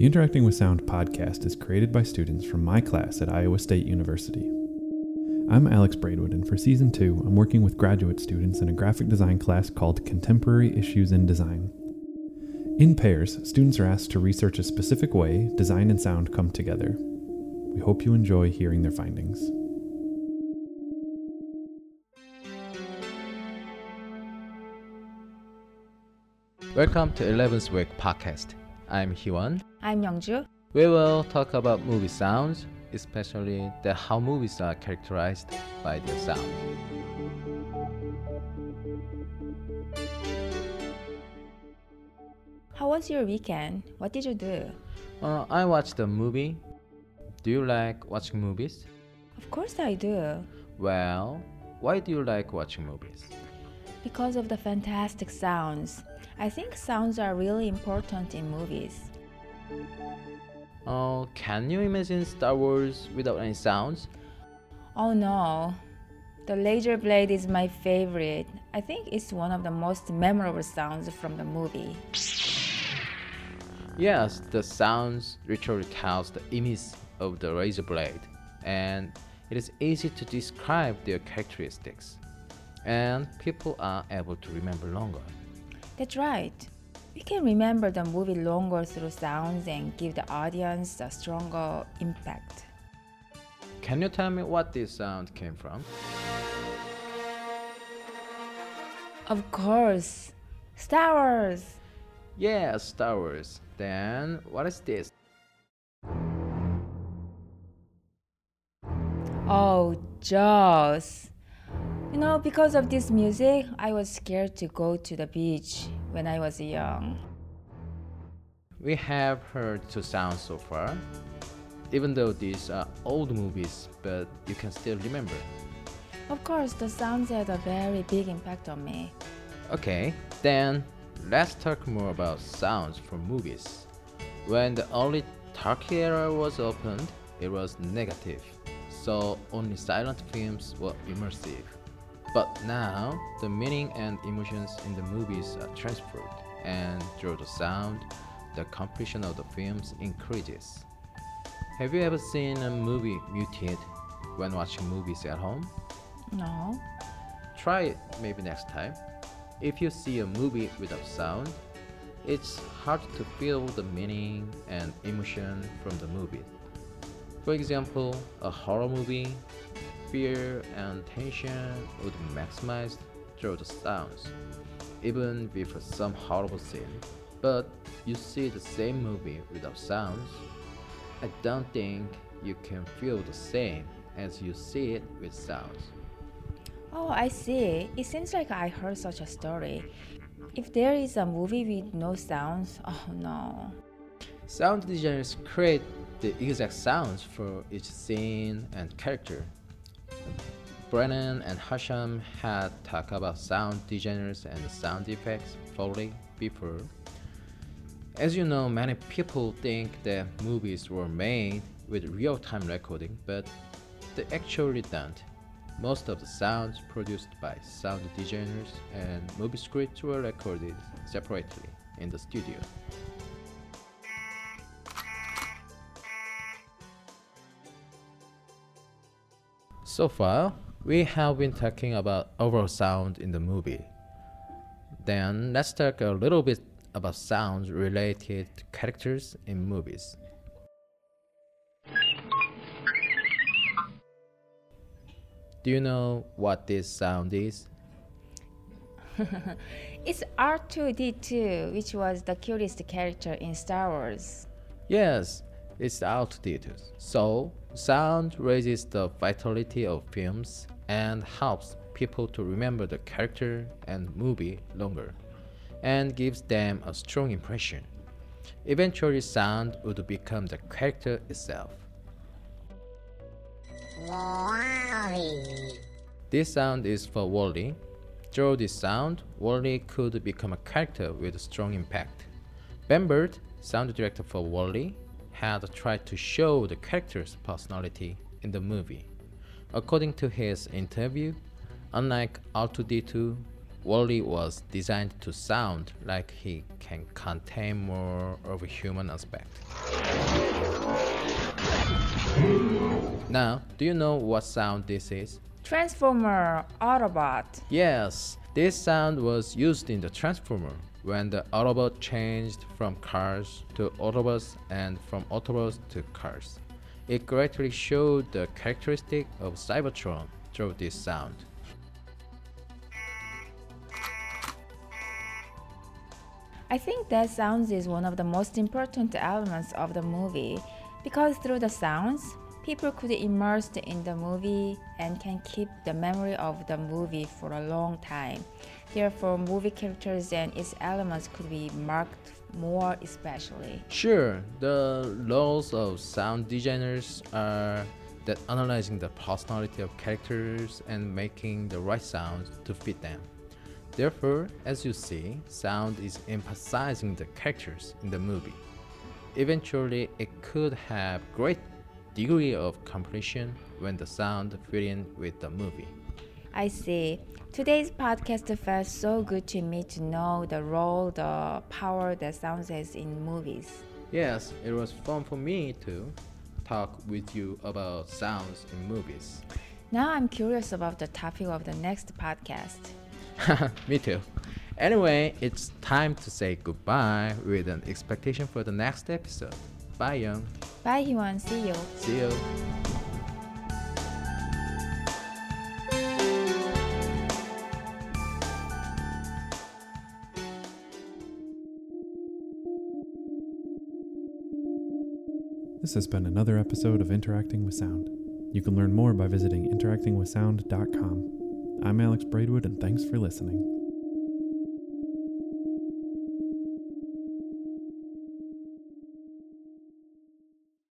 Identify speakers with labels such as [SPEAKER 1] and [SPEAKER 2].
[SPEAKER 1] The Interacting with Sound podcast is created by students from my class at Iowa State University. I'm Alex Braidwood, and for season two, I'm working with graduate students in a graphic design class called Contemporary Issues in Design. In pairs, students are asked to research a specific way design and sound come together. We hope you enjoy hearing their findings.
[SPEAKER 2] Welcome to 11th Week Podcast. I'm Hyewon.
[SPEAKER 3] I'm Youngju.
[SPEAKER 2] We will talk about movie sounds, especially the how movies are characterized by their sound.
[SPEAKER 3] How was your weekend? What did you do?
[SPEAKER 2] Uh, I watched a movie. Do you like watching movies?
[SPEAKER 3] Of course I do.
[SPEAKER 2] Well, why do you like watching movies?
[SPEAKER 3] Because of the fantastic sounds. I think sounds are really important in movies.
[SPEAKER 2] Oh, can you imagine Star Wars without any sounds?
[SPEAKER 3] Oh no. The laser blade is my favorite. I think it's one of the most memorable sounds from the movie.
[SPEAKER 2] Yes, the sounds literally tells the image of the razor blade, and it is easy to describe their characteristics, and people are able to remember longer.
[SPEAKER 3] That's right. We can remember the movie longer through sounds and give the audience a stronger impact.
[SPEAKER 2] Can you tell me what this sound came from?
[SPEAKER 3] Of course, Star Wars!
[SPEAKER 2] Yeah, Star Wars. Then what is this?
[SPEAKER 3] Oh, Jaws! You know, because of this music, I was scared to go to the beach when I was young.
[SPEAKER 2] We have heard two sounds so far, even though these are old movies, but you can still remember.
[SPEAKER 3] Of course, the sounds had a very big impact on me.
[SPEAKER 2] Okay, then let's talk more about sounds from movies. When the early talkie era was opened, it was negative, so only silent films were immersive. But now, the meaning and emotions in the movies are transferred, and through the sound, the completion of the films increases. Have you ever seen a movie muted when watching movies at home?
[SPEAKER 3] No?
[SPEAKER 2] Try it maybe next time. If you see a movie without sound, it's hard to feel the meaning and emotion from the movie. For example, a horror movie, fear and tension would be maximized through the sounds, even with some horrible scene. But you see the same movie without sounds, I don't think you can feel the same as you see it with sounds.
[SPEAKER 3] Oh, I see. It seems like I heard such a story. If there is a movie with no sounds, oh no.
[SPEAKER 2] Sound designers create the exact sounds for each scene and character. Brennan and Hasham had talked about sound designers and sound effects Foley before. As you know, many people think that movies were made with real-time recording, but they actually don't. Most of the sounds produced by sound designers and movie scripts were recorded separately in the studio. So far, we have been talking about overall sound in the movie. Then let's talk a little bit about sounds related to characters in movies. Do you know what this sound is?
[SPEAKER 3] It's R2D2, which was the cutest character in Star Wars.
[SPEAKER 2] Yes, it's outdated. So, sound raises the vitality of films and helps people to remember the character and movie longer and gives them a strong impression. Eventually, sound would become the character itself. WALL-E. This sound is for WALL-E. Through this sound, WALL-E could become a character with strong impact. Ben Burtt, sound director for WALL-E, had tried to show the character's personality in the movie. According to his interview, unlike R2D2, WALL-E was designed to sound like he can contain more of a human aspect. Now, do you know what sound this is?
[SPEAKER 3] Transformer, Autobot.
[SPEAKER 2] Yes, this sound was used in the Transformer when the Autobot changed from cars to Autobots and from Autobots to cars. It greatly showed the characteristic of Cybertron through this sound.
[SPEAKER 3] I think that sounds is one of the most important elements of the movie because through the sounds, people could immerse in the movie and can keep the memory of the movie for a long time. Therefore, movie characters and its elements could be marked more especially.
[SPEAKER 2] Sure, the laws of sound designers are that analyzing the personality of characters and making the right sounds to fit them. Therefore, as you see, sound is emphasizing the characters in the movie. Eventually, it could have great degree of completion when the sound fit in with the movie.
[SPEAKER 3] I see. Today's podcast felt so good to me to know the role, the power that sound has in movies.
[SPEAKER 2] Yes, it was fun for me to talk with you about sounds in movies.
[SPEAKER 3] Now I'm curious about the topic of the next podcast.
[SPEAKER 2] me too. Anyway, it's time to say goodbye with an expectation for the next episode. Bye, Young.
[SPEAKER 3] Bye, Hyun. See you.
[SPEAKER 2] See you.
[SPEAKER 1] This has been another episode of Interacting with Sound. You can learn more by visiting interactingwithsound.com. I'm Alex Braidwood, and thanks for listening.